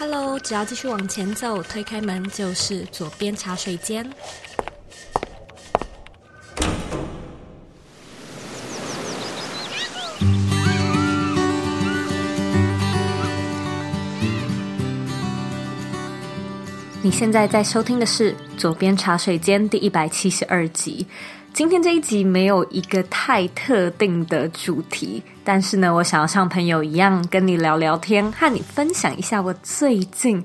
Hello，只要继续往前走，推开门就是左边茶水间。你现在在收听的是《左边茶水间》第一百七十二集。今天这一集没有一个太特定的主题。但是呢，我想要像朋友一样跟你聊聊天，和你分享一下我最近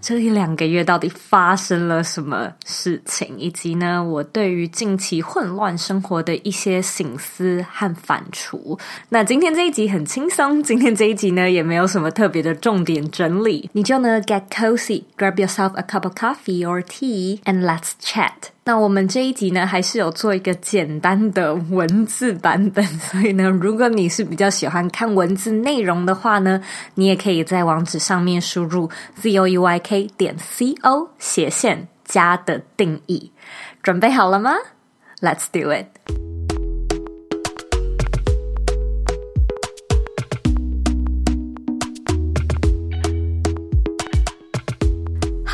这一两个月到底发生了什么事情，以及呢，我对于近期混乱生活的一些醒思和反刍。那今天这一集很轻松，今天这一集呢也没有什么特别的重点整理，你就呢 get cozy，grab yourself a cup of coffee or tea，and let's chat。那我们这一集呢还是有做一个简单的文字版本，所以呢，如果你是比比较喜欢看文字内容的话呢，你也可以在网址上面输入 zoeyk 点 co 斜线加的定义。准备好了吗？Let's do it。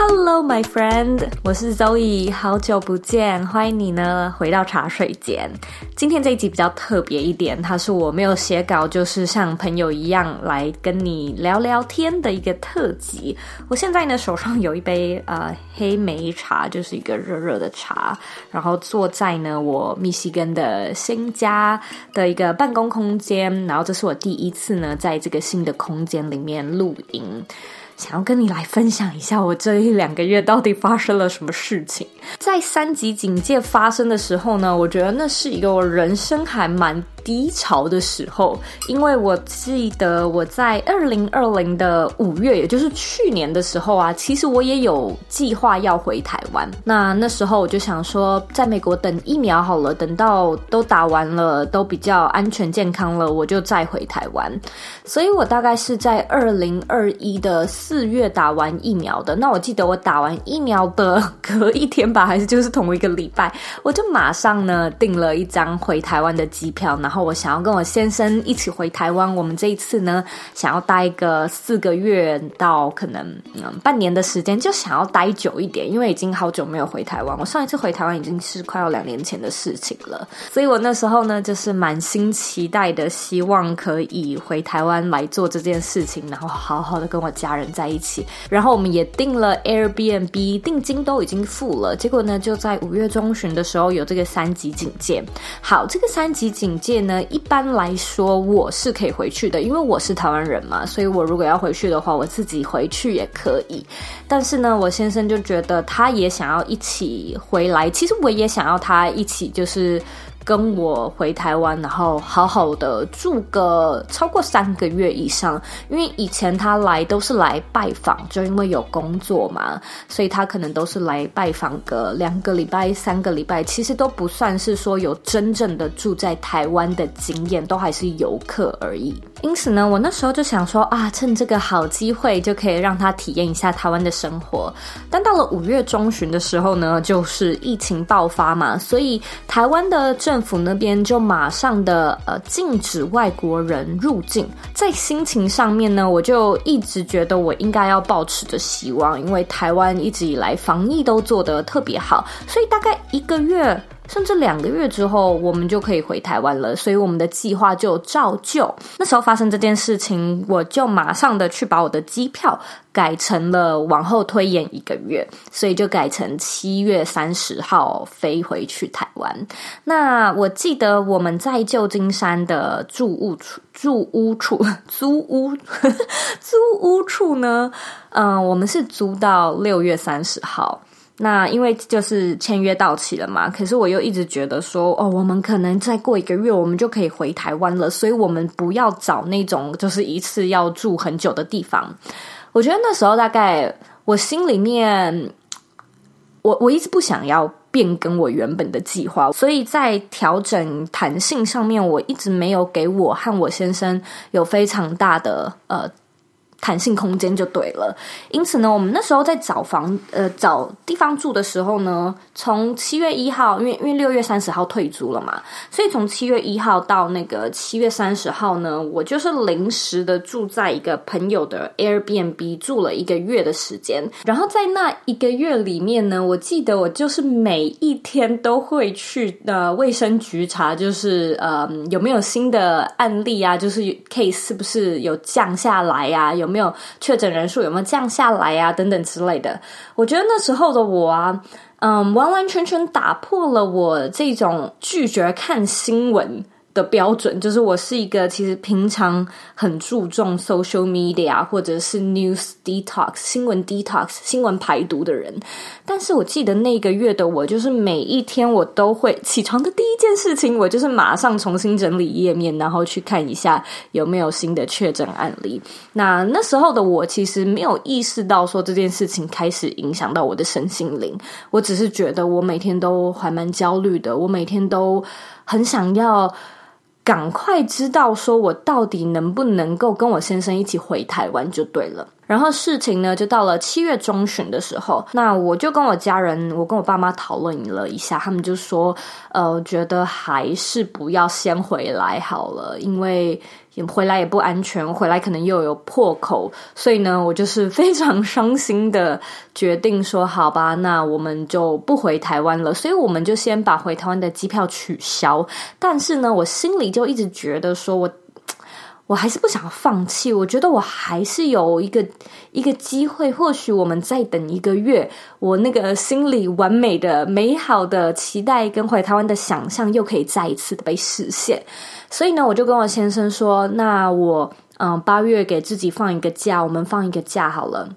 Hello, my friend，我是 Zoe，好久不见，欢迎你呢回到茶水间。今天这一集比较特别一点，它是我没有写稿，就是像朋友一样来跟你聊聊天的一个特辑。我现在呢手上有一杯呃黑莓茶，就是一个热热的茶，然后坐在呢我密西根的新家的一个办公空间，然后这是我第一次呢在这个新的空间里面录音。想要跟你来分享一下我这一两个月到底发生了什么事情。在三级警戒发生的时候呢，我觉得那是一个我人生还蛮低潮的时候，因为我记得我在二零二零的五月，也就是去年的时候啊，其实我也有计划要回台湾。那那时候我就想说，在美国等疫苗好了，等到都打完了，都比较安全健康了，我就再回台湾。所以我大概是在二零二一的四月打完疫苗的。那我记得我打完疫苗的隔一天吧，还是就是同一个礼拜，我就马上呢订了一张回台湾的机票。然然后我想要跟我先生一起回台湾，我们这一次呢，想要待个四个月到可能嗯半年的时间，就想要待久一点，因为已经好久没有回台湾。我上一次回台湾已经是快要两年前的事情了，所以我那时候呢，就是满心期待的，希望可以回台湾来做这件事情，然后好好的跟我家人在一起。然后我们也订了 Airbnb，定金都已经付了。结果呢，就在五月中旬的时候有这个三级警戒。好，这个三级警戒。呢，一般来说我是可以回去的，因为我是台湾人嘛，所以我如果要回去的话，我自己回去也可以。但是呢，我先生就觉得他也想要一起回来，其实我也想要他一起，就是。跟我回台湾，然后好好的住个超过三个月以上，因为以前他来都是来拜访，就因为有工作嘛，所以他可能都是来拜访个两个礼拜、三个礼拜，其实都不算是说有真正的住在台湾的经验，都还是游客而已。因此呢，我那时候就想说啊，趁这个好机会就可以让他体验一下台湾的生活。但到了五月中旬的时候呢，就是疫情爆发嘛，所以台湾的政府那边就马上的呃禁止外国人入境。在心情上面呢，我就一直觉得我应该要保持着希望，因为台湾一直以来防疫都做得特别好，所以大概一个月。甚至两个月之后，我们就可以回台湾了，所以我们的计划就照旧。那时候发生这件事情，我就马上的去把我的机票改成了往后推延一个月，所以就改成七月三十号飞回去台湾。那我记得我们在旧金山的住屋处、住屋处、租屋、租屋处呢，嗯、我们是租到六月三十号。那因为就是签约到期了嘛，可是我又一直觉得说，哦，我们可能再过一个月，我们就可以回台湾了，所以我们不要找那种就是一次要住很久的地方。我觉得那时候大概我心里面，我我一直不想要变更我原本的计划，所以在调整弹性上面，我一直没有给我和我先生有非常大的呃。弹性空间就对了。因此呢，我们那时候在找房呃找地方住的时候呢，从七月一号，因为因为六月三十号退租了嘛，所以从七月一号到那个七月三十号呢，我就是临时的住在一个朋友的 Airbnb 住了一个月的时间。然后在那一个月里面呢，我记得我就是每一天都会去呃卫生局查，就是呃有没有新的案例啊，就是 case 是不是有降下来呀，有。没有确诊人数有没有降下来啊？等等之类的，我觉得那时候的我啊，嗯，完完全全打破了我这种拒绝看新闻的标准就是我是一个其实平常很注重 social media 或者是 news detox 新闻 detox 新闻排毒的人，但是我记得那个月的我，就是每一天我都会起床的第一件事情，我就是马上重新整理页面，然后去看一下有没有新的确诊案例。那那时候的我其实没有意识到说这件事情开始影响到我的身心灵，我只是觉得我每天都还蛮焦虑的，我每天都很想要。赶快知道，说我到底能不能够跟我先生一起回台湾就对了。然后事情呢，就到了七月中旬的时候，那我就跟我家人，我跟我爸妈讨论了一下，他们就说，呃，觉得还是不要先回来好了，因为回来也不安全，回来可能又有破口，所以呢，我就是非常伤心的决定说，好吧，那我们就不回台湾了，所以我们就先把回台湾的机票取消。但是呢，我心里就一直觉得说我。我还是不想放弃，我觉得我还是有一个一个机会，或许我们再等一个月，我那个心里完美的、美好的期待跟回台湾的想象又可以再一次的被实现。所以呢，我就跟我先生说：“那我嗯，八月给自己放一个假，我们放一个假好了。”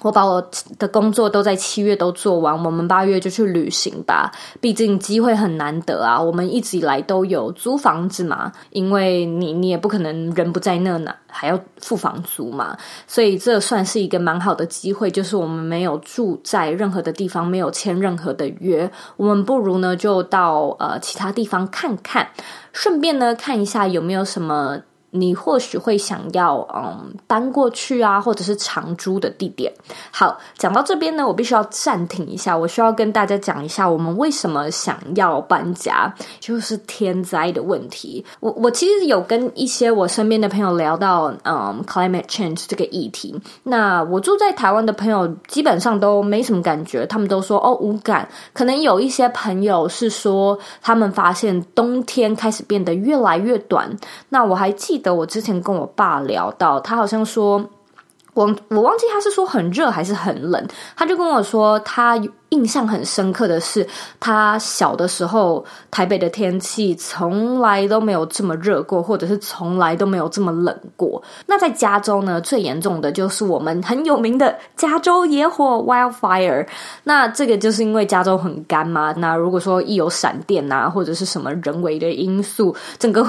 我把我的工作都在七月都做完，我们八月就去旅行吧。毕竟机会很难得啊，我们一直以来都有租房子嘛，因为你你也不可能人不在那呢，还要付房租嘛，所以这算是一个蛮好的机会。就是我们没有住在任何的地方，没有签任何的约，我们不如呢就到呃其他地方看看，顺便呢看一下有没有什么。你或许会想要嗯搬过去啊，或者是长租的地点。好，讲到这边呢，我必须要暂停一下，我需要跟大家讲一下我们为什么想要搬家，就是天灾的问题。我我其实有跟一些我身边的朋友聊到嗯 climate change 这个议题。那我住在台湾的朋友基本上都没什么感觉，他们都说哦无感。可能有一些朋友是说他们发现冬天开始变得越来越短。那我还记的我之前跟我爸聊到，他好像说，我我忘记他是说很热还是很冷，他就跟我说他。印象很深刻的是，他小的时候，台北的天气从来都没有这么热过，或者是从来都没有这么冷过。那在加州呢，最严重的就是我们很有名的 加州野火 （wildfire）。那这个就是因为加州很干嘛。那如果说一有闪电啊，或者是什么人为的因素，整个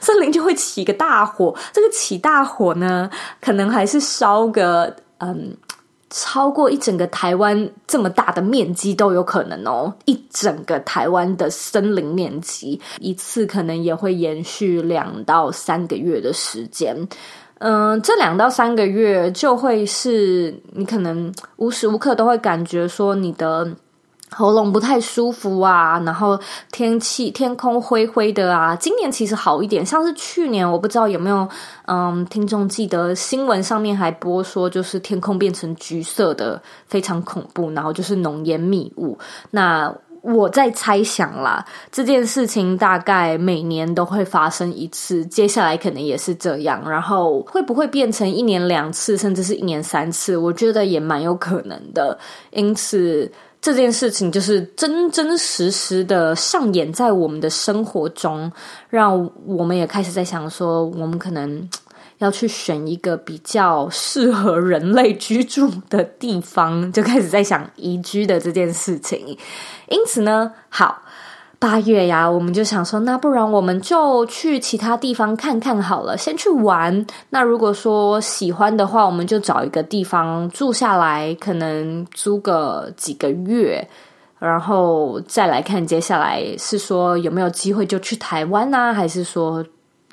森林就会起一个大火。这个起大火呢，可能还是烧个嗯。超过一整个台湾这么大的面积都有可能哦，一整个台湾的森林面积，一次可能也会延续两到三个月的时间。嗯、这两到三个月就会是你可能无时无刻都会感觉说你的。喉咙不太舒服啊，然后天气天空灰灰的啊。今年其实好一点，像是去年，我不知道有没有嗯听众记得新闻上面还播说，就是天空变成橘色的，非常恐怖，然后就是浓烟密雾。那我在猜想啦，这件事情大概每年都会发生一次，接下来可能也是这样，然后会不会变成一年两次，甚至是一年三次？我觉得也蛮有可能的，因此。这件事情就是真真实实的上演在我们的生活中，让我们也开始在想说，我们可能要去选一个比较适合人类居住的地方，就开始在想宜居的这件事情。因此呢，好。八月呀，我们就想说，那不然我们就去其他地方看看好了，先去玩。那如果说喜欢的话，我们就找一个地方住下来，可能租个几个月，然后再来看接下来是说有没有机会就去台湾呢？还是说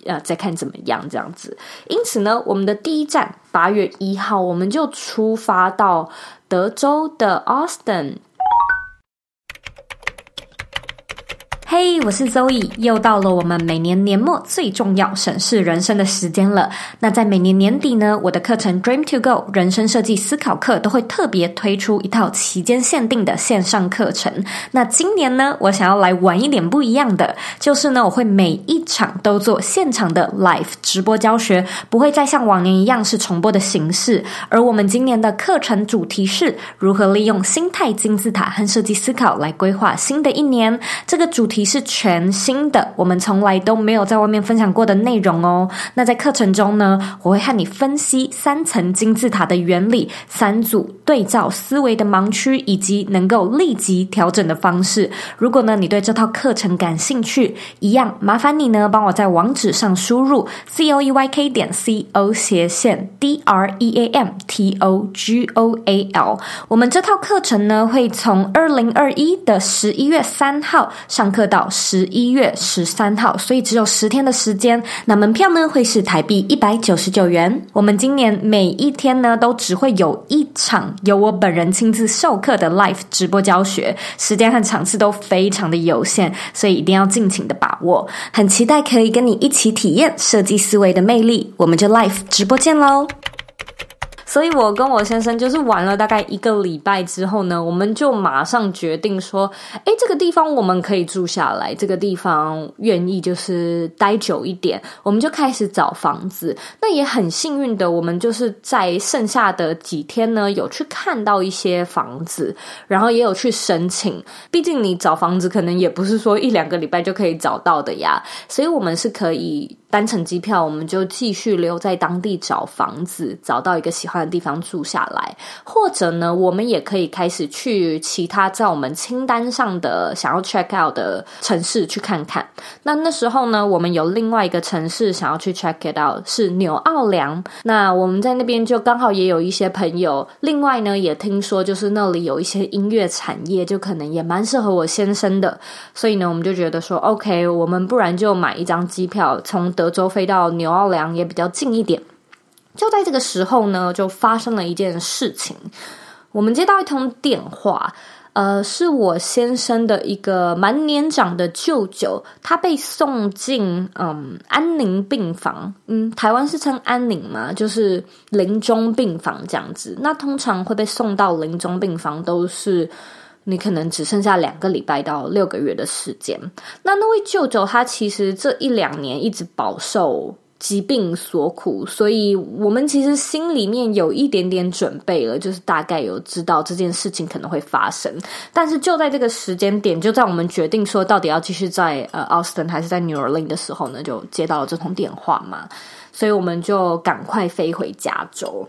呃再看怎么样这样子。因此呢，我们的第一站八月一号，我们就出发到德州的 Austin。嘿我是 Zoe，又到了我们每年年末最重要审视人生的时间了。那在每年年底呢，我的课程 Dream to Go 人生设计思考课都会特别推出一套期间限定的线上课程。那今年呢，我想要来玩一点不一样的，就是呢，我会每一场都做现场的 Live 直播教学，不会再像往年一样是重播的形式。而我们今年的课程主题是如何利用心态金字塔和设计思考来规划新的一年。这个主题。是全新的，我们从来都没有在外面分享过的内容哦。那在课程中呢，我会和你分析三层金字塔的原理、三组对照思维的盲区，以及能够立即调整的方式。如果呢，你对这套课程感兴趣，一样麻烦你呢，帮我在网址上输入 c o e y k 点 c o 斜线 d r e a m t o g o a l。我们这套课程呢，会从二零二一的十一月三号上课到。十一月十三号，所以只有十天的时间。那门票呢，会是台币一百九十九元。我们今年每一天呢，都只会有一场由我本人亲自授课的 live 直播教学，时间和场次都非常的有限，所以一定要尽情的把握。很期待可以跟你一起体验设计思维的魅力，我们就 live 直播见喽！所以，我跟我先生就是玩了大概一个礼拜之后呢，我们就马上决定说，诶，这个地方我们可以住下来，这个地方愿意就是待久一点，我们就开始找房子。那也很幸运的，我们就是在剩下的几天呢，有去看到一些房子，然后也有去申请。毕竟你找房子可能也不是说一两个礼拜就可以找到的呀，所以我们是可以。单程机票，我们就继续留在当地找房子，找到一个喜欢的地方住下来，或者呢，我们也可以开始去其他在我们清单上的想要 check out 的城市去看看。那那时候呢，我们有另外一个城市想要去 check it out，是纽奥良。那我们在那边就刚好也有一些朋友，另外呢，也听说就是那里有一些音乐产业，就可能也蛮适合我先生的。所以呢，我们就觉得说，OK，我们不然就买一张机票从德。德州飞到纽奥良也比较近一点。就在这个时候呢，就发生了一件事情。我们接到一通电话，呃，是我先生的一个蛮年长的舅舅，他被送进嗯安宁病房。嗯，台湾是称安宁嘛，就是临终病房这样子。那通常会被送到临终病房，都是。你可能只剩下两个礼拜到六个月的时间。那那位舅舅他其实这一两年一直饱受疾病所苦，所以我们其实心里面有一点点准备了，就是大概有知道这件事情可能会发生。但是就在这个时间点，就在我们决定说到底要继续在呃 Austin 还是在 New Orleans 的时候呢，就接到了这通电话嘛，所以我们就赶快飞回加州。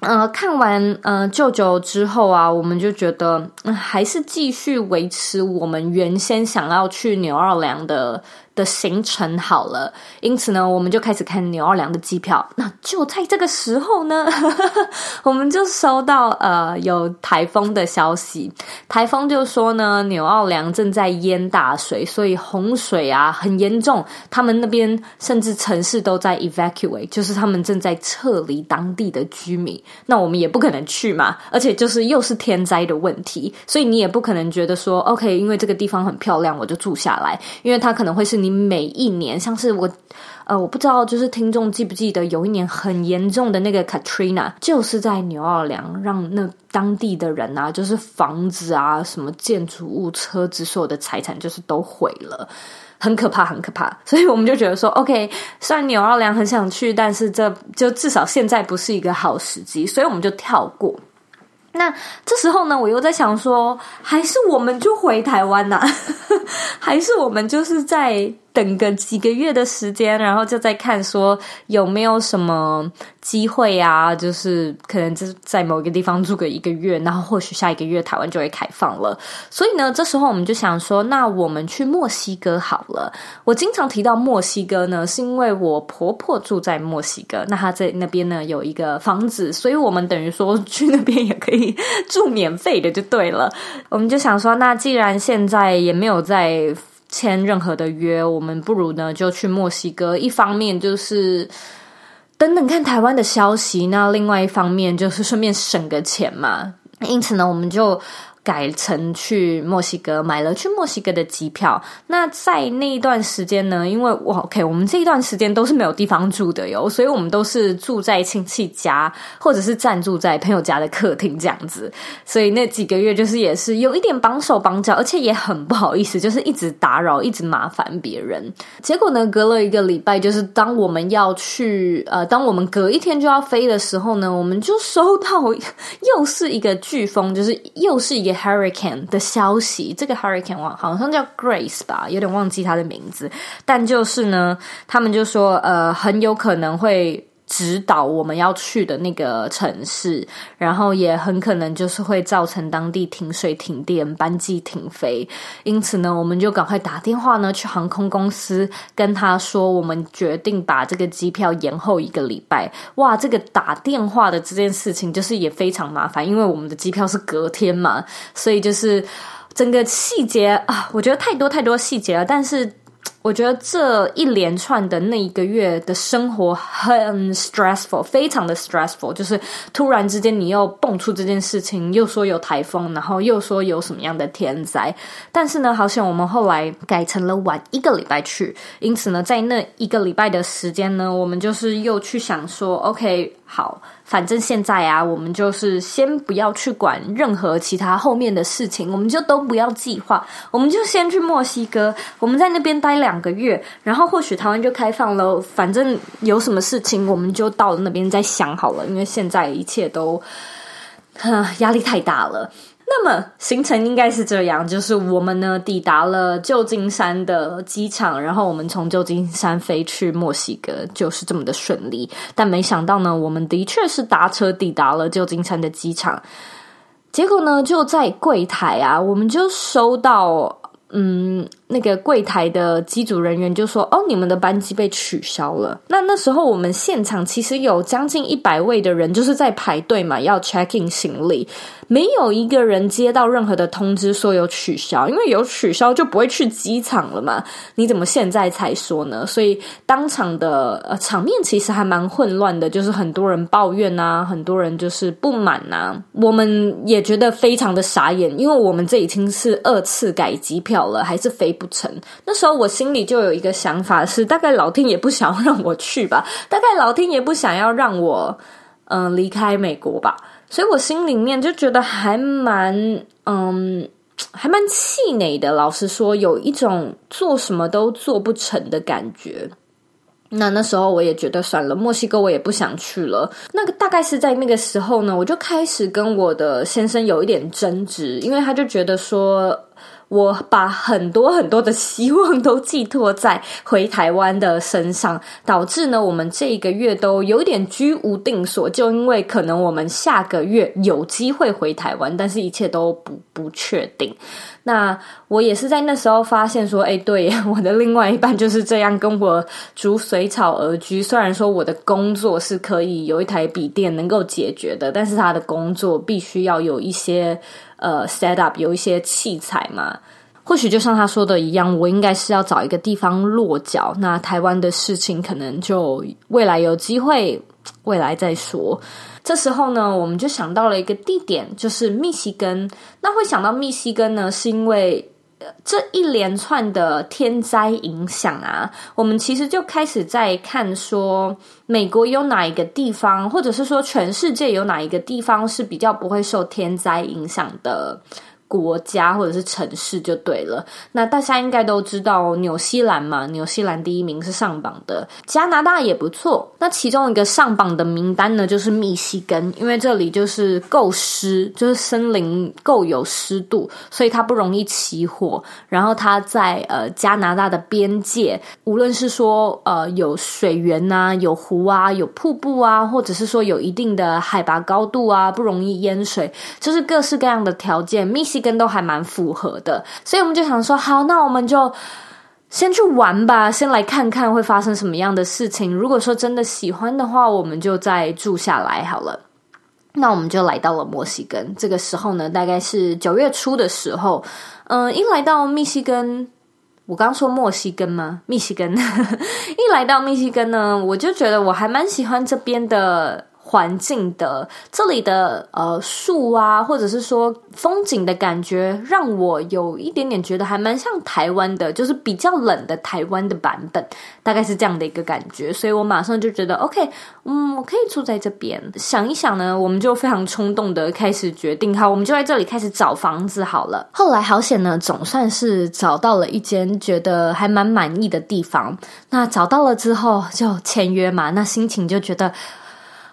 呃，看完呃舅舅之后啊，我们就觉得，呃，还是继续维持我们原先想要去牛二良的。的行程好了，因此呢，我们就开始看纽奥良的机票。那就在这个时候呢，我们就收到呃有台风的消息。台风就说呢，纽奥良正在淹大水，所以洪水啊很严重。他们那边甚至城市都在 evacuate，就是他们正在撤离当地的居民。那我们也不可能去嘛，而且就是又是天灾的问题，所以你也不可能觉得说 OK，因为这个地方很漂亮，我就住下来，因为它可能会是你。每一年，像是我，呃，我不知道，就是听众记不记得，有一年很严重的那个 Katrina，就是在纽奥良，让那当地的人啊，就是房子啊，什么建筑物、车子，所有的财产，就是都毁了，很可怕，很可怕。所以我们就觉得说，OK，虽然纽奥良很想去，但是这就至少现在不是一个好时机，所以我们就跳过。那这时候呢，我又在想说，还是我们就回台湾呐、还是我们就是在。等个几个月的时间，然后就在看说有没有什么机会啊，就是可能就是在某一个地方住个一个月，然后或许下一个月台湾就会开放了。所以呢，这时候我们就想说，那我们去墨西哥好了。我经常提到墨西哥呢，是因为我婆婆住在墨西哥，那她在那边呢有一个房子，所以我们等于说去那边也可以住免费的，就对了。我们就想说，那既然现在也没有在。签任何的约，我们不如呢就去墨西哥。一方面就是等等看台湾的消息，那另外一方面就是顺便省个钱嘛。因此呢，我们就。改成去墨西哥，买了去墨西哥的机票。那在那一段时间呢，因为我 OK，我们这一段时间都是没有地方住的哟，所以我们都是住在亲戚家，或者是暂住在朋友家的客厅这样子。所以那几个月就是也是有一点绑手绑脚，而且也很不好意思，就是一直打扰，一直麻烦别人。结果呢，隔了一个礼拜，就是当我们要去呃，当我们隔一天就要飞的时候呢，我们就收到 又是一个飓风，就是又是一个。Hurricane 的消息，这个 Hurricane 忘好像叫 Grace 吧，有点忘记它的名字。但就是呢，他们就说，呃，很有可能会。指导我们要去的那个城市，然后也很可能就是会造成当地停水、停电、班机停飞。因此呢，我们就赶快打电话呢去航空公司，跟他说我们决定把这个机票延后一个礼拜。哇，这个打电话的这件事情就是也非常麻烦，因为我们的机票是隔天嘛，所以就是整个细节啊，我觉得太多太多细节了，但是。我觉得这一连串的那一个月的生活很 stressful，非常的 stressful。就是突然之间你又蹦出这件事情，又说有台风，然后又说有什么样的天灾。但是呢，好像我们后来改成了晚一个礼拜去，因此呢，在那一个礼拜的时间呢，我们就是又去想说，OK。好，反正现在啊，我们就是先不要去管任何其他后面的事情，我们就都不要计划，我们就先去墨西哥，我们在那边待两个月，然后或许台湾就开放了，反正有什么事情我们就到那边再想好了，因为现在一切都，压力太大了。那么行程应该是这样，就是我们呢抵达了旧金山的机场，然后我们从旧金山飞去墨西哥，就是这么的顺利。但没想到呢，我们的确是搭车抵达了旧金山的机场，结果呢就在柜台啊，我们就收到嗯。那个柜台的机组人员就说：“哦，你们的班机被取消了。”那那时候我们现场其实有将近一百位的人，就是在排队嘛，要 check in 行李，没有一个人接到任何的通知说有取消，因为有取消就不会去机场了嘛。你怎么现在才说呢？所以当场的呃场面其实还蛮混乱的，就是很多人抱怨呐，很多人就是不满呐。我们也觉得非常的傻眼，因为我们这已经是二次改机票了，还是飞不成，那时候我心里就有一个想法是，大概老天也不想要让我去吧，大概老天也不想要让我嗯、离开美国吧，所以我心里面就觉得还蛮嗯还蛮气馁的。老实说，有一种做什么都做不成的感觉。那那时候我也觉得算了，墨西哥我也不想去了。那个大概是在那个时候呢，我就开始跟我的先生有一点争执，因为他就觉得说。我把很多很多的希望都寄托在回台湾的身上，导致呢，我们这一个月都有点居无定所。就因为可能我们下个月有机会回台湾，但是一切都不不确定。那我也是在那时候发现说，哎，对，我的另外一半就是这样跟我逐水草而居。虽然说我的工作是可以有一台笔电能够解决的，但是他的工作必须要有一些。呃，set up 有一些器材嘛，或许就像他说的一样，我应该是要找一个地方落脚。那台湾的事情可能就未来有机会，未来再说。这时候呢，我们就想到了一个地点，就是密西根。那会想到密西根呢，是因为这一连串的天灾影响啊，我们其实就开始在看说，美国有哪一个地方，或者是说全世界有哪一个地方是比较不会受天灾影响的。国家或者是城市就对了。那大家应该都知道纽西兰嘛，纽西兰第一名是上榜的，加拿大也不错。那其中一个上榜的名单呢，就是密西根，因为这里就是够湿，就是森林够有湿度，所以它不容易起火。然后它在呃加拿大的边界，无论是说呃有水源啊、有湖啊、有瀑布啊，或者是说有一定的海拔高度啊，不容易淹水，就是各式各样的条件，密西。跟都还蛮符合的，所以我们就想说，好，那我们就先去玩吧，先来看看会发生什么样的事情。如果说真的喜欢的话，我们就再住下来好了。那我们就来到了墨西哥，这个时候呢，大概是九月初的时候。嗯、一来到密西根，我刚说墨西哥吗？密西根。一来到密西根呢，我就觉得我还蛮喜欢这边的。环境的这里的呃树啊，或者是说风景的感觉，让我有一点点觉得还蛮像台湾的，就是比较冷的台湾的版本，大概是这样的一个感觉。所以我马上就觉得，OK，嗯，我可以住在这边。想一想呢，我们就非常冲动的开始决定，好，我们就在这里开始找房子好了。后来好险呢，总算是找到了一间觉得还蛮满意的地方。那找到了之后就签约嘛，那心情就觉得。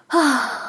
啊，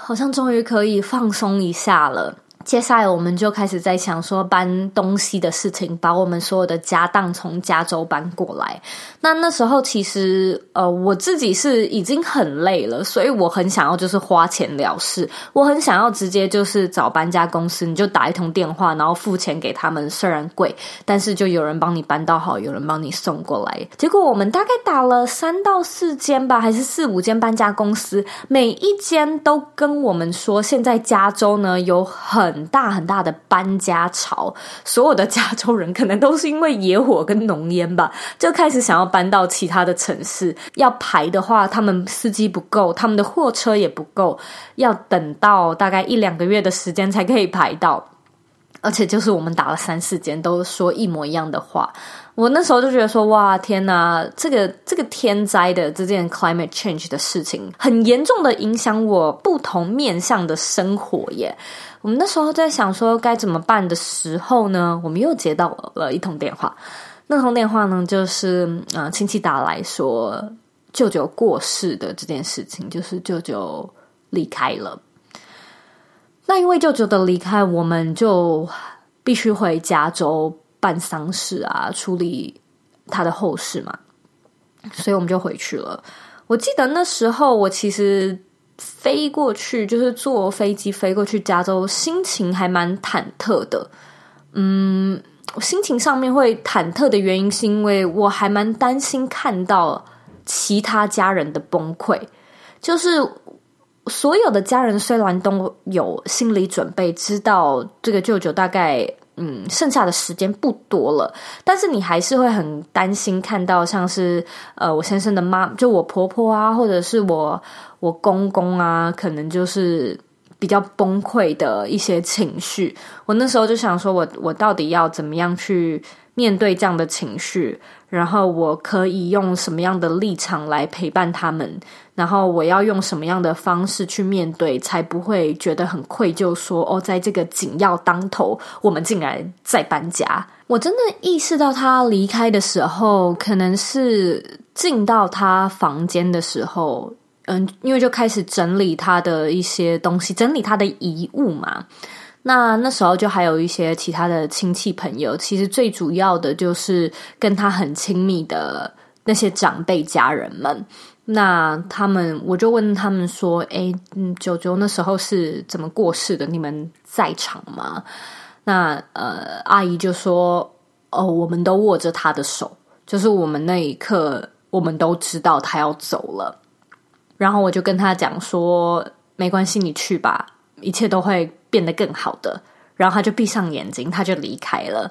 好像终于可以放松一下了。接下来我们就开始在想说搬东西的事情，把我们所有的家当从加州搬过来。那那时候其实呃我自己是已经很累了，所以我很想要就是花钱了事。我很想要直接就是找搬家公司，你就打一通电话，然后付钱给他们，虽然贵，但是就有人帮你搬到好，有人帮你送过来。结果我们大概打了三到四间吧，还是四五间搬家公司，每一间都跟我们说，现在加州呢有很很大很大的搬家潮，所有的加州人可能都是因为野火跟浓烟吧，就开始想要搬到其他的城市。要排的话，他们司机不够，他们的货车也不够，要等到大概一两个月的时间才可以排到。而且就是我们打了三四间，都说一模一样的话。我那时候就觉得说，哇，天哪，这个这个天灾的这件 climate change 的事情，很严重的影响我不同面向的生活耶。我们那时候在想说该怎么办的时候呢，我们又接到了一通电话。那通电话呢，就是啊，亲戚打来说舅舅过世的这件事情，就是舅舅离开了。那因为舅舅的离开，我们就必须回加州办丧事啊，处理他的后事嘛，所以我们就回去了。我记得那时候，我其实。飞过去就是坐飞机飞过去加州，心情还蛮忐忑的。嗯，心情上面会忐忑的原因是因为我还蛮担心看到其他家人的崩溃。就是所有的家人虽然都有心理准备，知道这个舅舅大概嗯剩下的时间不多了，但是你还是会很担心看到像是呃我先生的妈，就我婆婆啊，或者是我。我公公啊，可能就是比较崩溃的一些情绪。我那时候就想说我，我到底要怎么样去面对这样的情绪？然后我可以用什么样的立场来陪伴他们？然后我要用什么样的方式去面对，才不会觉得很愧疚说？哦，在这个紧要当头，我们竟然在搬家。我真的意识到他离开的时候，可能是进到他房间的时候。嗯，因为就开始整理他的一些东西，整理他的遗物嘛。那那时候就还有一些其他的亲戚朋友，其实最主要的就是跟他很亲密的那些长辈家人们。那他们，我就问他们说：“哎，嗯，九九那时候是怎么过世的？你们在场吗？”那呃，阿姨就说：“哦，我们都握着他的手，就是我们那一刻，我们都知道他要走了。”然后我就跟他讲说：“没关系，你去吧，一切都会变得更好的。”然后他就闭上眼睛，他就离开了。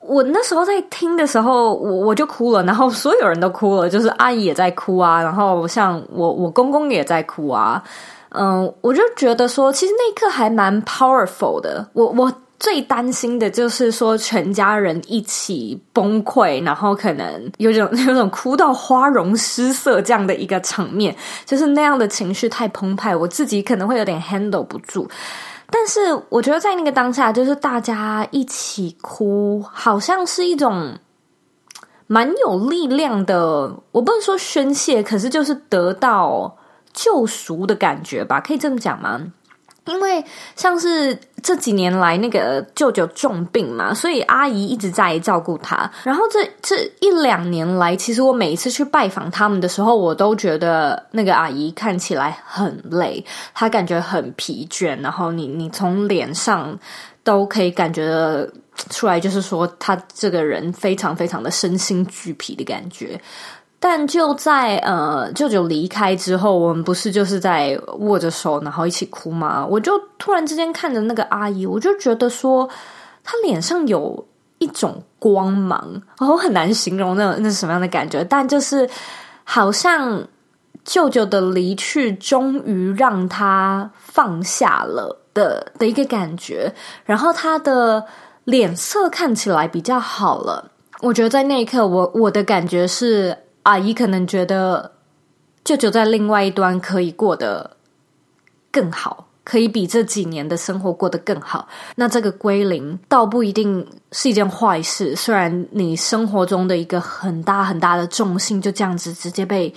我那时候在听的时候，我我就哭了，然后所有人都哭了，就是阿姨也在哭啊，然后像我我公公也在哭啊。嗯，我就觉得说，其实那一刻还蛮 powerful 的。我我。最担心的就是说，全家人一起崩溃，然后可能有种 有种哭到花容失色这样的一个场面，就是那样的情绪太澎湃，我自己可能会有点 handle 不住。但是我觉得在那个当下，就是大家一起哭，好像是一种蛮有力量的。我不能说宣泄，可是就是得到救赎的感觉吧，可以这么讲吗？因为像是这几年来那个舅舅重病嘛，所以阿姨一直在照顾他。然后这这一两年来，其实我每一次去拜访他们的时候，我都觉得那个阿姨看起来很累，她感觉很疲倦。然后你你从脸上都可以感觉出来，就是说她这个人非常非常的身心俱疲的感觉。但就在呃舅舅离开之后，我们不是就是在握着手，然后一起哭吗？我就突然之间看着那个阿姨，我就觉得说，她脸上有一种光芒，我很难形容那那是什么样的感觉，但就是好像舅舅的离去，终于让他放下了的的一个感觉，然后他的脸色看起来比较好了。我觉得在那一刻，我我的感觉是，阿姨可能觉得舅舅在另外一端可以过得更好。可以比这几年的生活过得更好，那这个归零倒不一定是一件坏事。虽然你生活中的一个很大很大的重心就这样子直接被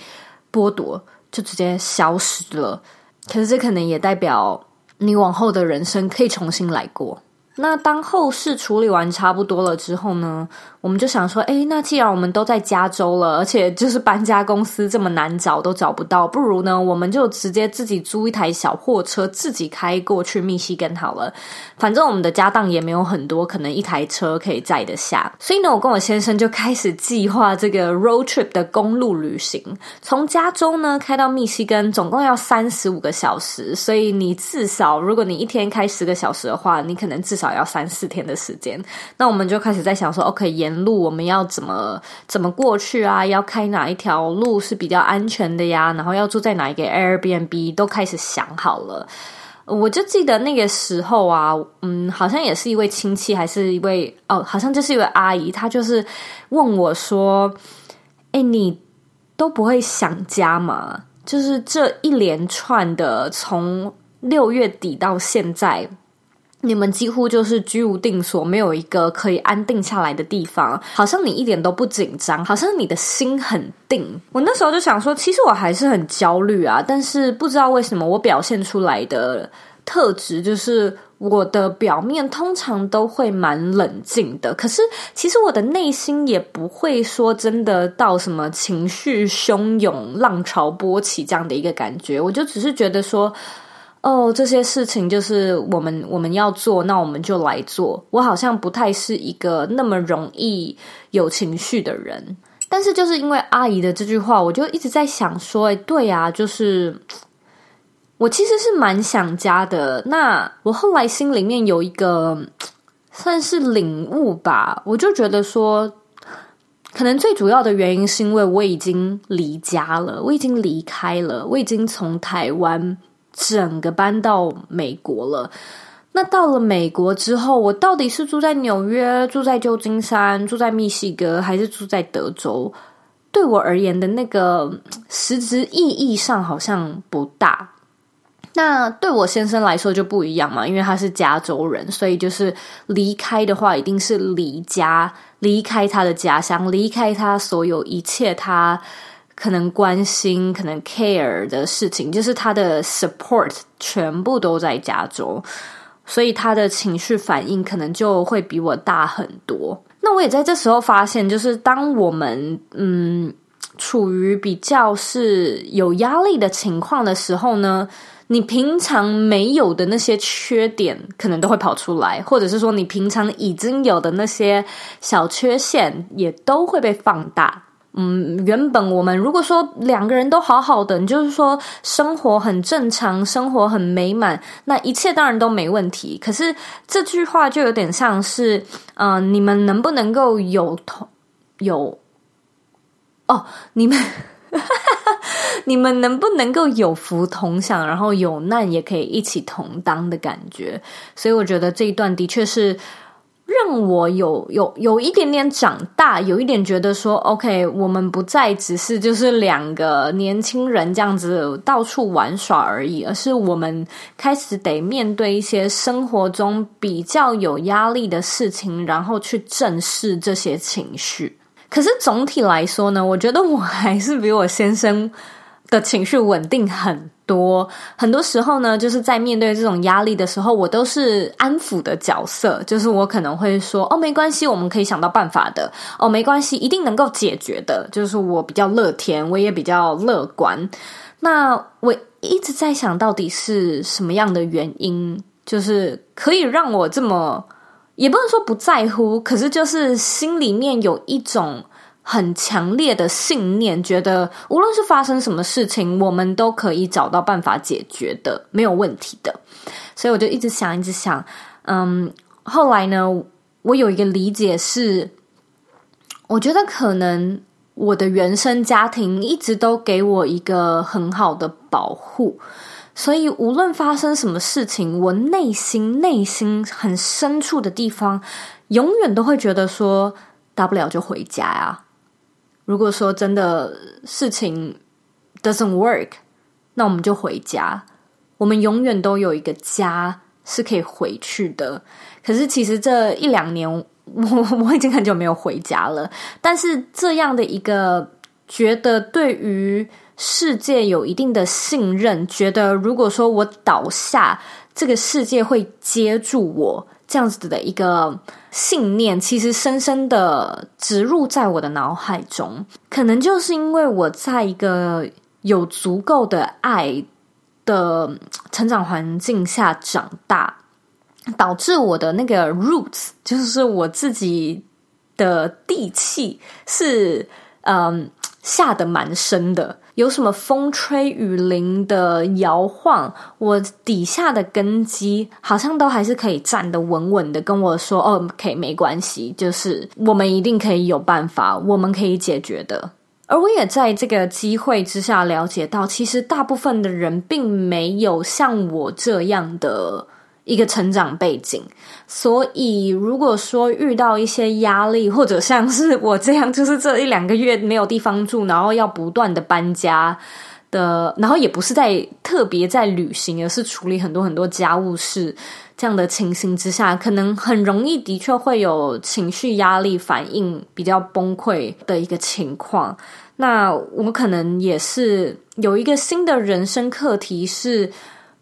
剥夺，就直接消失了，可是这可能也代表你往后的人生可以重新来过。那当后事处理完差不多了之后呢，我们就想说，诶，那既然我们都在加州了，而且就是搬家公司这么难找都找不到，不如呢，我们就直接自己租一台小货车，自己开过去密西根好了。反正我们的家当也没有很多，可能一台车可以载得下。所以呢，我跟我先生就开始计划这个 road trip 的公路旅行，从加州呢开到密西根，总共要三十五个小时。所以你至少，如果你一天开十个小时的话，你可能至少。少要三四天的时间，那我们就开始在想说，OK，沿路我们要怎么怎么过去啊？要开哪一条路是比较安全的呀？然后要住在哪一个 Airbnb 都开始想好了。我就记得那个时候啊，嗯，好像也是一位亲戚，还是一位哦，好像就是一位阿姨，她就是问我说：“哎，你都不会想家吗？就是这一连串的从六月底到现在。”你们几乎就是居无定所，没有一个可以安定下来的地方。好像你一点都不紧张，好像你的心很定。我那时候就想说，其实我还是很焦虑啊，但是不知道为什么我表现出来的特质，就是我的表面通常都会蛮冷静的。可是其实我的内心也不会说真的到什么情绪汹涌、浪潮波起这样的一个感觉。我就只是觉得说。哦，这些事情就是我们我们要做，那我们就来做。我好像不太是一个那么容易有情绪的人，但是就是因为阿姨的这句话，我就一直在想说，哎，对啊，就是我其实是蛮想家的。那我后来心里面有一个算是领悟吧，我就觉得说，可能最主要的原因是因为我已经离家了，我已经离开了，我已经从台湾。整个搬到美国了，那到了美国之后，我到底是住在纽约、住在旧金山、住在密西根，还是住在德州？对我而言的那个实质意义上好像不大。那对我先生来说就不一样嘛，因为他是加州人，所以就是离开的话，一定是离家，离开他的家乡，离开他所有一切他。可能关心、可能 care 的事情，就是他的 support 全部都在加州，所以他的情绪反应可能就会比我大很多。那我也在这时候发现，就是当我们嗯处于比较是有压力的情况的时候呢，你平常没有的那些缺点可能都会跑出来，或者是说你平常已经有的那些小缺陷也都会被放大。嗯，原本我们如果说两个人都好好的，你就是说生活很正常，生活很美满，那一切当然都没问题。可是这句话就有点像是，嗯、你们能不能够有同有哦，你们你们能不能够有福同享，然后有难也可以一起同当的感觉？所以我觉得这一段的确是。让我有有有一点点长大，有一点觉得说，OK，我们不再只是就是两个年轻人这样子到处玩耍而已，而是我们开始得面对一些生活中比较有压力的事情，然后去正视这些情绪。可是总体来说呢，我觉得我还是比我先生的情绪稳定很多，很多时候呢，就是在面对这种压力的时候，我都是安抚的角色，就是我可能会说：“哦，没关系，我们可以想到办法的。哦，没关系，一定能够解决的。”就是我比较乐天，我也比较乐观。那我一直在想到底是什么样的原因，就是可以让我这么，也不能说不在乎，可是就是心里面有一种。很强烈的信念，觉得无论是发生什么事情，我们都可以找到办法解决的，没有问题的。所以我就一直想，一直想，嗯，后来呢，我有一个理解是，我觉得可能我的原生家庭一直都给我一个很好的保护，所以无论发生什么事情，我内心内心很深处的地方，永远都会觉得说，大不了就回家呀。如果说真的事情 doesn't work，那我们就回家。我们永远都有一个家是可以回去的。可是其实这一两年，我我已经很久没有回家了。但是这样的一个觉得对于世界有一定的信任，觉得如果说我倒下，这个世界会接住我，这样子的一个信念，其实深深的植入在我的脑海中。可能就是因为我在一个有足够的爱的成长环境下长大，导致我的那个 roots，就是我自己的地气是嗯下得蛮深的。有什么风吹雨淋的摇晃，我底下的根基好像都还是可以站得稳稳的，跟我说：“哦，OK，没关系，就是我们一定可以有办法，我们可以解决的。”而我也在这个机会之下了解到，其实大部分的人并没有像我这样的一个成长背景，所以如果说遇到一些压力，或者像是我这样，就是这一两个月没有地方住，然后要不断的搬家的，然后也不是在特别在旅行，而是处理很多很多家务事这样的情形之下，可能很容易的确会有情绪压力反应比较崩溃的一个情况。那我可能也是有一个新的人生课题是。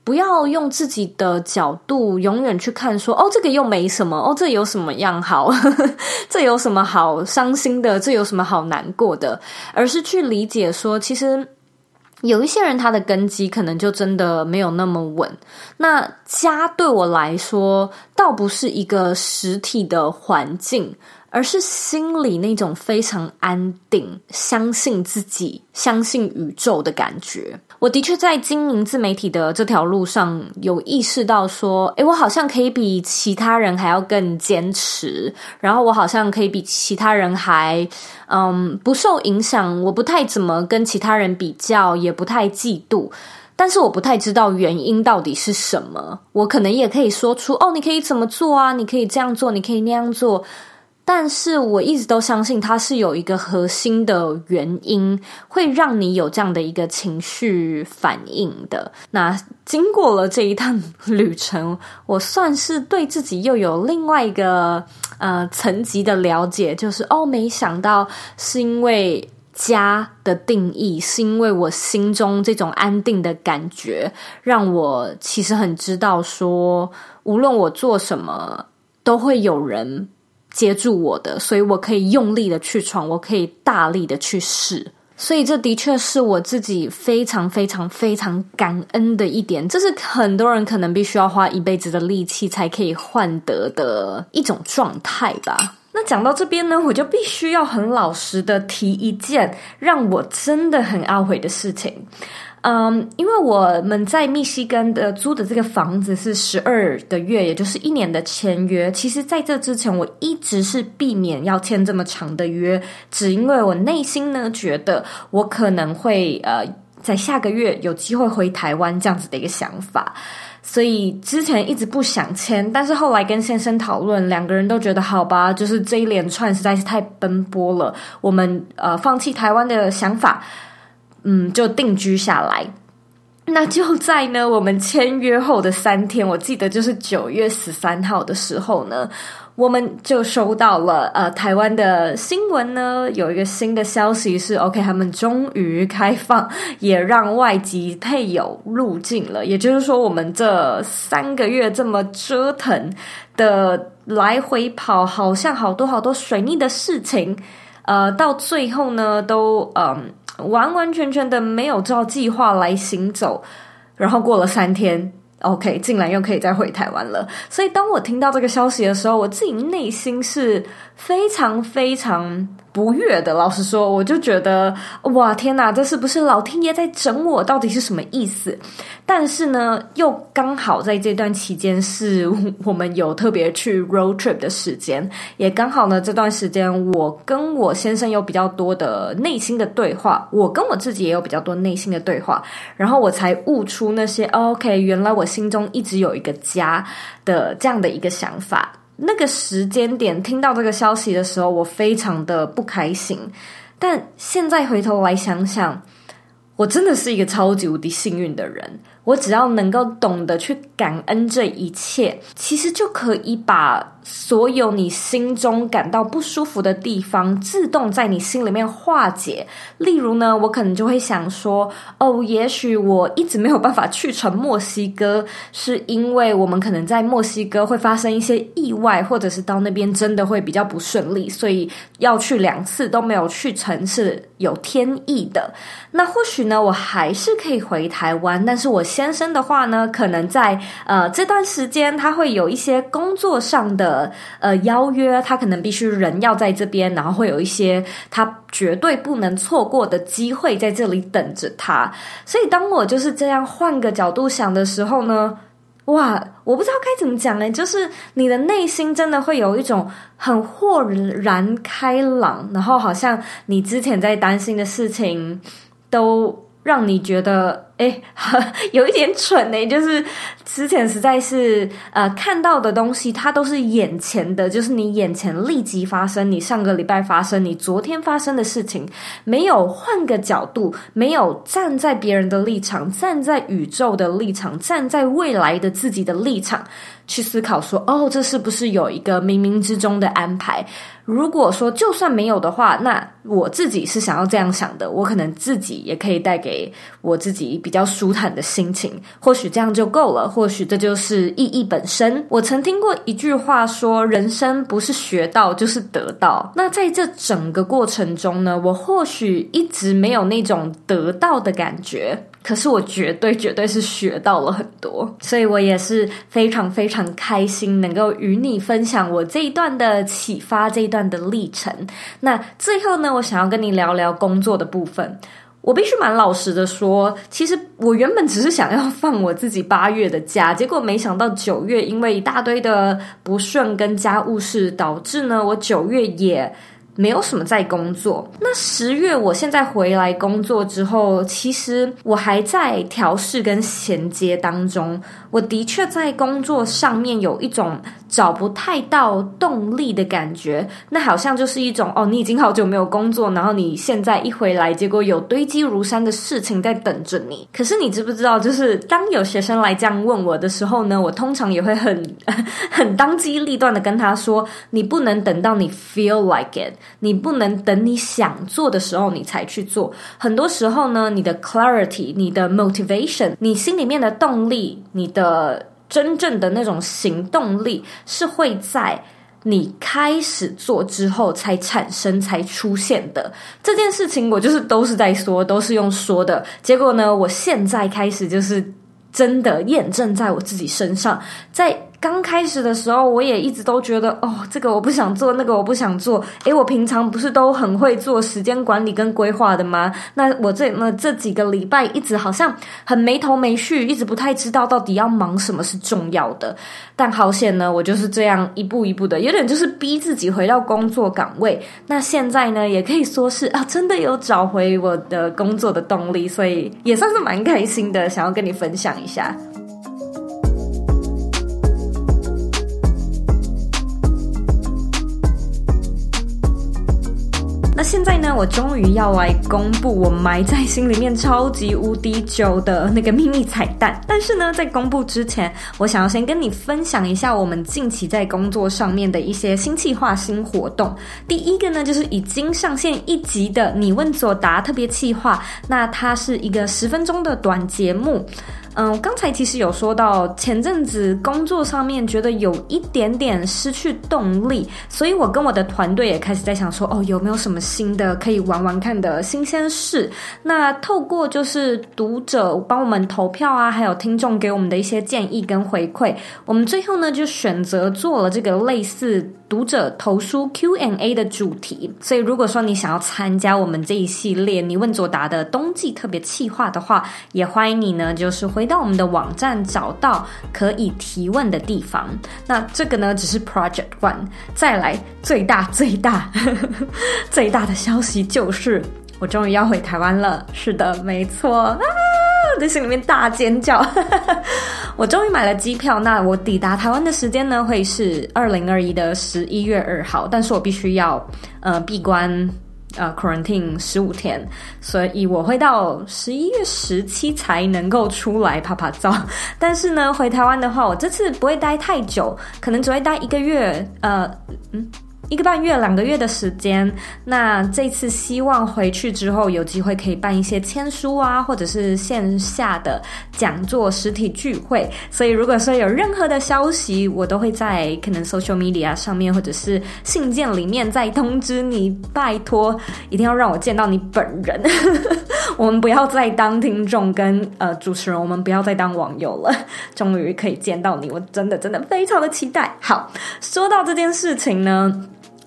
不要用自己的角度永远去看说，哦，这个又没什么，哦，这有什么样好？这有什么好伤心的？这有什么好难过的？而是去理解说，其实有一些人他的根基可能就真的没有那么稳。那家对我来说，倒不是一个实体的环境。而是心里那种非常安定、相信自己、相信宇宙的感觉。我的确在经营自媒体的这条路上，有意识到说，诶，我好像可以比其他人还要更坚持，然后我好像可以比其他人还，嗯，不受影响。我不太怎么跟其他人比较，也不太嫉妒，但是我不太知道原因到底是什么。我可能也可以说出，哦，你可以怎么做啊？你可以这样做，你可以那样做。但是我一直都相信，它是有一个核心的原因，会让你有这样的一个情绪反应的。那经过了这一趟旅程，我算是对自己又有另外一个呃层级的了解，就是哦，没想到是因为家的定义，是因为我心中这种安定的感觉，让我其实很知道说，无论我做什么，都会有人。接住我的，所以我可以用力的去闯，我可以大力的去试，所以这的确是我自己非常非常非常感恩的一点，这是很多人可能必须要花一辈子的力气才可以换得的一种状态吧。那讲到这边呢，我就必须要很老实的提一件让我真的很懊悔的事情。嗯因为我们在密西根的租的这个房子是十二个月，也就是一年的签约。其实，在这之前，我一直是避免要签这么长的约，只因为我内心呢觉得我可能会呃在下个月有机会回台湾这样子的一个想法，所以之前一直不想签。但是后来跟先生讨论，两个人都觉得好吧，就是这一连串实在是太奔波了，我们呃放弃台湾的想法。嗯，就定居下来。那就在呢，我们签约后的三天，我记得就是九月十三号的时候呢，我们就收到了呃台湾的新闻呢，有一个新的消息是，OK，他们终于开放，也让外籍配偶入境了。也就是说，我们这三个月这么折腾的来回跑，好像好多好多水逆的事情，呃，到最后呢，都嗯。完完全全的没有照计划来行走，然后过了三天，OK，竟然又可以再回台湾了。所以当我听到这个消息的时候，我自己内心是非常非常不悦的。老实说，我就觉得哇，天哪，这是不是老天爷在整我？到底是什么意思？但是呢，又刚好在这段期间是我们有特别去 road trip 的时间，也刚好呢，这段时间我跟我先生有比较多的内心的对话，我跟我自己也有比较多内心的对话，然后我才悟出那些 OK，原来我心中一直有一个家的这样的一个想法。那个时间点听到这个消息的时候，我非常的不开心，但现在回头来想想，我真的是一个超级无敌幸运的人。我只要能够懂得去感恩这一切，其实就可以把所有你心中感到不舒服的地方，自动在你心里面化解。例如呢，我可能就会想说，哦，也许我一直没有办法去成墨西哥，是因为我们可能在墨西哥会发生一些意外，或者是到那边真的会比较不顺利，所以要去两次都没有去成，是有天意的。那或许呢，我还是可以回台湾，但是我。先生的话呢，可能在呃这段时间，他会有一些工作上的呃邀约，他可能必须人要在这边，然后会有一些他绝对不能错过的机会在这里等着他。所以当我就是这样换个角度想的时候呢，哇，我不知道该怎么讲呢，就是你的内心真的会有一种很豁然开朗，然后好像你之前在担心的事情都让你觉得。哎，有一点蠢呢，就是之前实在是呃看到的东西，它都是眼前的，就是你眼前立即发生，你上个礼拜发生，你昨天发生的事情，没有换个角度，没有站在别人的立场，站在宇宙的立场，站在未来的自己的立场去思考说，哦，这是不是有一个冥冥之中的安排？如果说就算没有的话，那我自己是想要这样想的，我可能自己也可以带给我自己比。比比较舒坦的心情，或许这样就够了，或许这就是意义本身。我曾听过一句话说：“人生不是学到就是得到。”那在这整个过程中呢，我或许一直没有那种得到的感觉，可是我绝对绝对是学到了很多，所以我也是非常非常开心能够与你分享我这一段的启发，这一段的历程。那最后呢，我想要跟你聊聊工作的部分。我必须蛮老实的说，其实我原本只是想要放我自己八月的假，结果没想到九月因为一大堆的不顺跟家务事，导致呢我九月也没有什么在工作。那十月我现在回来工作之后，其实我还在调试跟衔接当中。我的确在工作上面有一种找不太到动力的感觉，那好像就是一种哦，你已经好久没有工作，然后你现在一回来，结果有堆积如山的事情在等着你。可是你知不知道，就是当有学生来这样问我的时候呢，我通常也会很 很当机立断的跟他说：你不能等到你 feel like it，你不能等你想做的时候你才去做。很多时候呢，你的 clarity，你的 motivation，你心里面的动力，你的。真正的那种行动力是会在你开始做之后才产生、才出现的。这件事情我就是都是在说，都是用说的。结果呢，我现在开始就是真的验证在我自己身上，在。刚开始的时候，我也一直都觉得，哦，这个我不想做，那个我不想做。诶，我平常不是都很会做时间管理跟规划的吗？那我这那这几个礼拜一直好像很没头没绪，一直不太知道到底要忙什么是重要的。但好险呢，我就是这样一步一步的，有点就是逼自己回到工作岗位。那现在呢，也可以说是啊，真的有找回我的工作的动力，所以也算是蛮开心的，想要跟你分享一下。现在呢，我终于要来公布我埋在心里面超级无敌久的那个秘密彩蛋。但是呢，在公布之前，我想要先跟你分享一下我们近期在工作上面的一些新计划、新活动。第一个呢，就是已经上线一集的“你问左答”特别企划。那它是一个十分钟的短节目。嗯，刚才其实有说到前阵子工作上面觉得有一点点失去动力，所以我跟我的团队也开始在想说，哦，有没有什么新的可以玩玩看的新鲜事？那透过就是读者帮我们投票啊，还有听众给我们的一些建议跟回馈，我们最后呢就选择做了这个类似读者投书 Q&A 的主题。所以如果说你想要参加我们这一系列你问左答的冬季特别企划的话，也欢迎你呢，就是回到我们的网站找到可以提问的地方。那这个呢，只是 Project One。再来，最大最大 最大的消息就是，我终于要回台湾了。是的，没错，我在心里面大尖叫。我终于买了机票。那我抵达台湾的时间呢，会是二零二一的十一月二号。但是我必须要呃闭关。呃，quarantine 十五天，所以我会到十一月十七才能够出来拍拍照。但是呢，回台湾的话，我这次不会待太久，可能只会待一个月。呃，嗯。一个半月、两个月的时间，那这次希望回去之后有机会可以办一些签书啊，或者是线下的讲座、实体聚会。所以如果说有任何的消息，我都会在可能 social media 上面或者是信件里面再通知你。拜托，一定要让我见到你本人。我们不要再当听众跟呃主持人，我们不要再当网友了。终于可以见到你，我真的真的非常的期待。好，说到这件事情呢。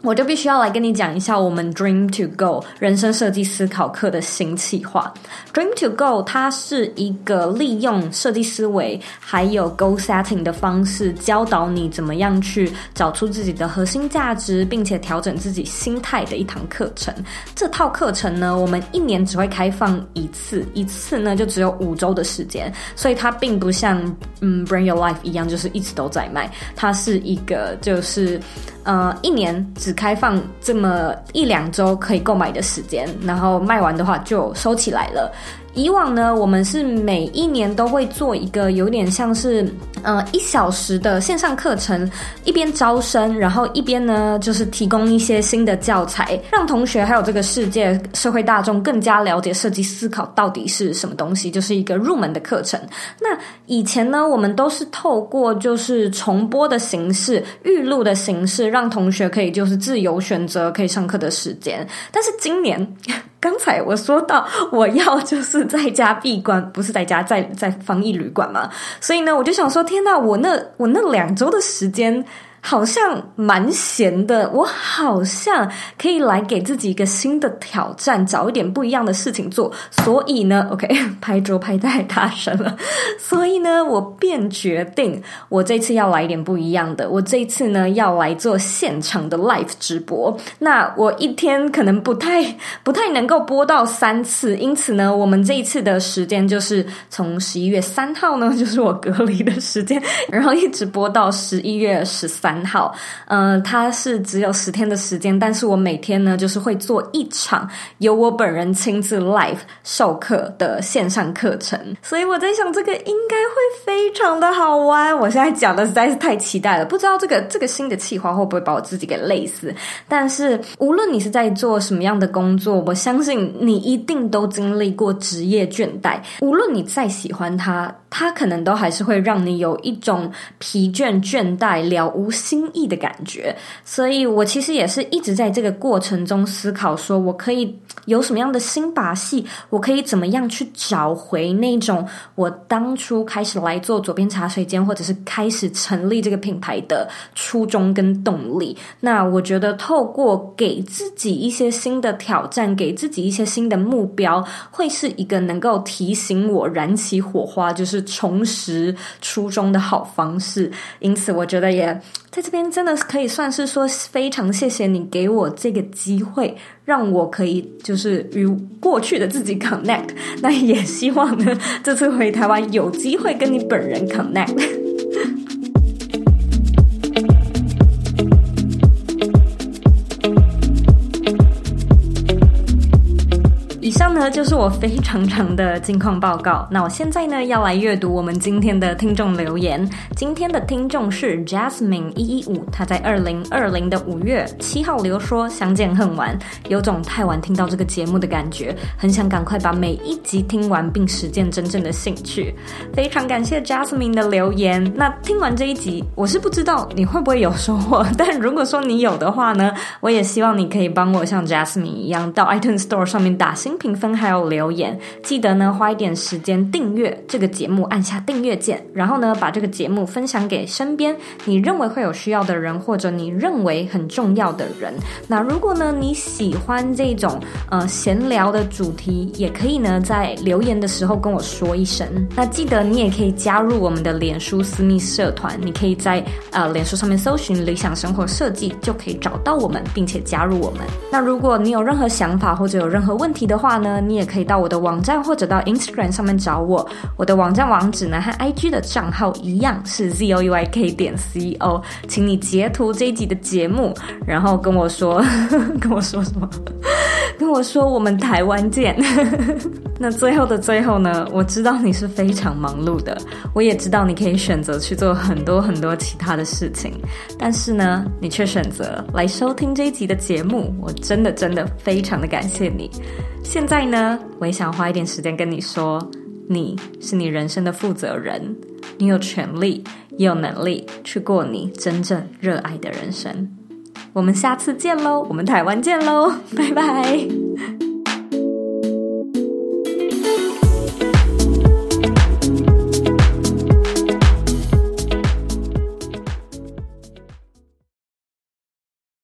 我就必须要来跟你讲一下我们 Dream to Go 人生设计思考课的新企划。Dream to Go 它是一个利用设计思维还有 Goal Setting 的方式，教导你怎么样去找出自己的核心价值，并且调整自己心态的一堂课程。这套课程呢，我们一年只会开放一次，一次呢就只有五周的时间，所以它并不像嗯 Bring Your Life 一样，就是一直都在卖。它是一个就是。呃，一年只开放这么一两周可以购买的时间，然后卖完的话就收起来了。以往呢，我们是每一年都会做一个有点像是呃一小时的线上课程，一边招生，然后一边呢就是提供一些新的教材，让同学还有这个世界社会大众更加了解设计思考到底是什么东西，就是一个入门的课程。那以前呢，我们都是透过就是重播的形式、预录的形式，让同学可以就是自由选择可以上课的时间。但是今年。刚才我说到我要就是在家闭关，不是在家，在在防疫旅馆嘛，所以呢，我就想说，天呐，我那我那两周的时间。好像蛮闲的，我好像可以来给自己一个新的挑战，找一点不一样的事情做。所以呢，OK，拍桌拍太大声了。所以呢，我便决定，我这次要来一点不一样的。我这次呢，要来做现场的 live 直播。那我一天可能不太 不太能够播到三次，因此呢，我们这一次的时间就是从十一月三号呢，就是我隔离的时间，然后一直播到十一月十三。很好，嗯、它是只有十天的时间，但是我每天呢，就是会做一场由我本人亲自 live 授课的线上课程，所以我在想，这个应该会非常的好玩。我现在讲的实在是太期待了，不知道这个这个新的企划会不会把我自己给累死。但是无论你是在做什么样的工作，我相信你一定都经历过职业倦怠。无论你再喜欢它，它可能都还是会让你有一种疲倦、倦怠、了无新意的感觉，所以我其实也是一直在这个过程中思考，说我可以有什么样的新把戏，我可以怎么样去找回那种我当初开始来做左边茶水间，或者是开始成立这个品牌的初衷跟动力。那我觉得透过给自己一些新的挑战，给自己一些新的目标，会是一个能够提醒我燃起火花，就是重拾初衷的好方式。因此，我觉得也。在这边真的可以算是说非常谢谢你给我这个机会，让我可以就是与过去的自己 connect。那也希望呢，这次回台湾有机会跟你本人 connect。以上呢，就是我非常长的近况报告。那我现在呢，要来阅读我们今天的听众留言。今天的听众是 Jasmine 一一五，他在二零二零的五月七号留说：“相见恨晚，有种太晚听到这个节目的感觉，很想赶快把每一集听完并实践真正的兴趣。”非常感谢 Jasmine 的留言。那听完这一集，我是不知道你会不会有收获，但如果说你有的话呢，我也希望你可以帮我像 Jasmine 一样到 iTunes Store 上面打新评分，还有留言。记得呢，花一点时间订阅这个节目，按下订阅键，然后呢，把这个节目分享给身边你认为会有需要的人，或者你认为很重要的人。那如果呢，你喜欢这种呃闲聊的主题，也可以呢在留言的时候跟我说一声。那记得你也可以加入我们的脸书私密社团，你可以在呃脸书上面搜寻“理想生活设计”，就可以找到我们，并且加入我们。那如果你有任何想法或者有任何问题的话呢，你也可以到我的网站或者到 Instagram 上面找我。我的网站网址呢和 IG 的账号一样是 zoyk 点 co，请你截图这一集的节目，然后跟我说，跟我说什么？跟我说我们台湾见。那最后的最后呢，我知道你是非常忙碌的，我也知道你可以选择去做很多很多其他的事情，但是呢，你却选择来收听这一集的节目，我真的真的非常的感谢你。现在呢，我也想花一点时间跟你说，你是你人生的负责人，你有权利也有能力去过你真正热爱的人生。我们下次见喽，我们台湾见喽，拜拜。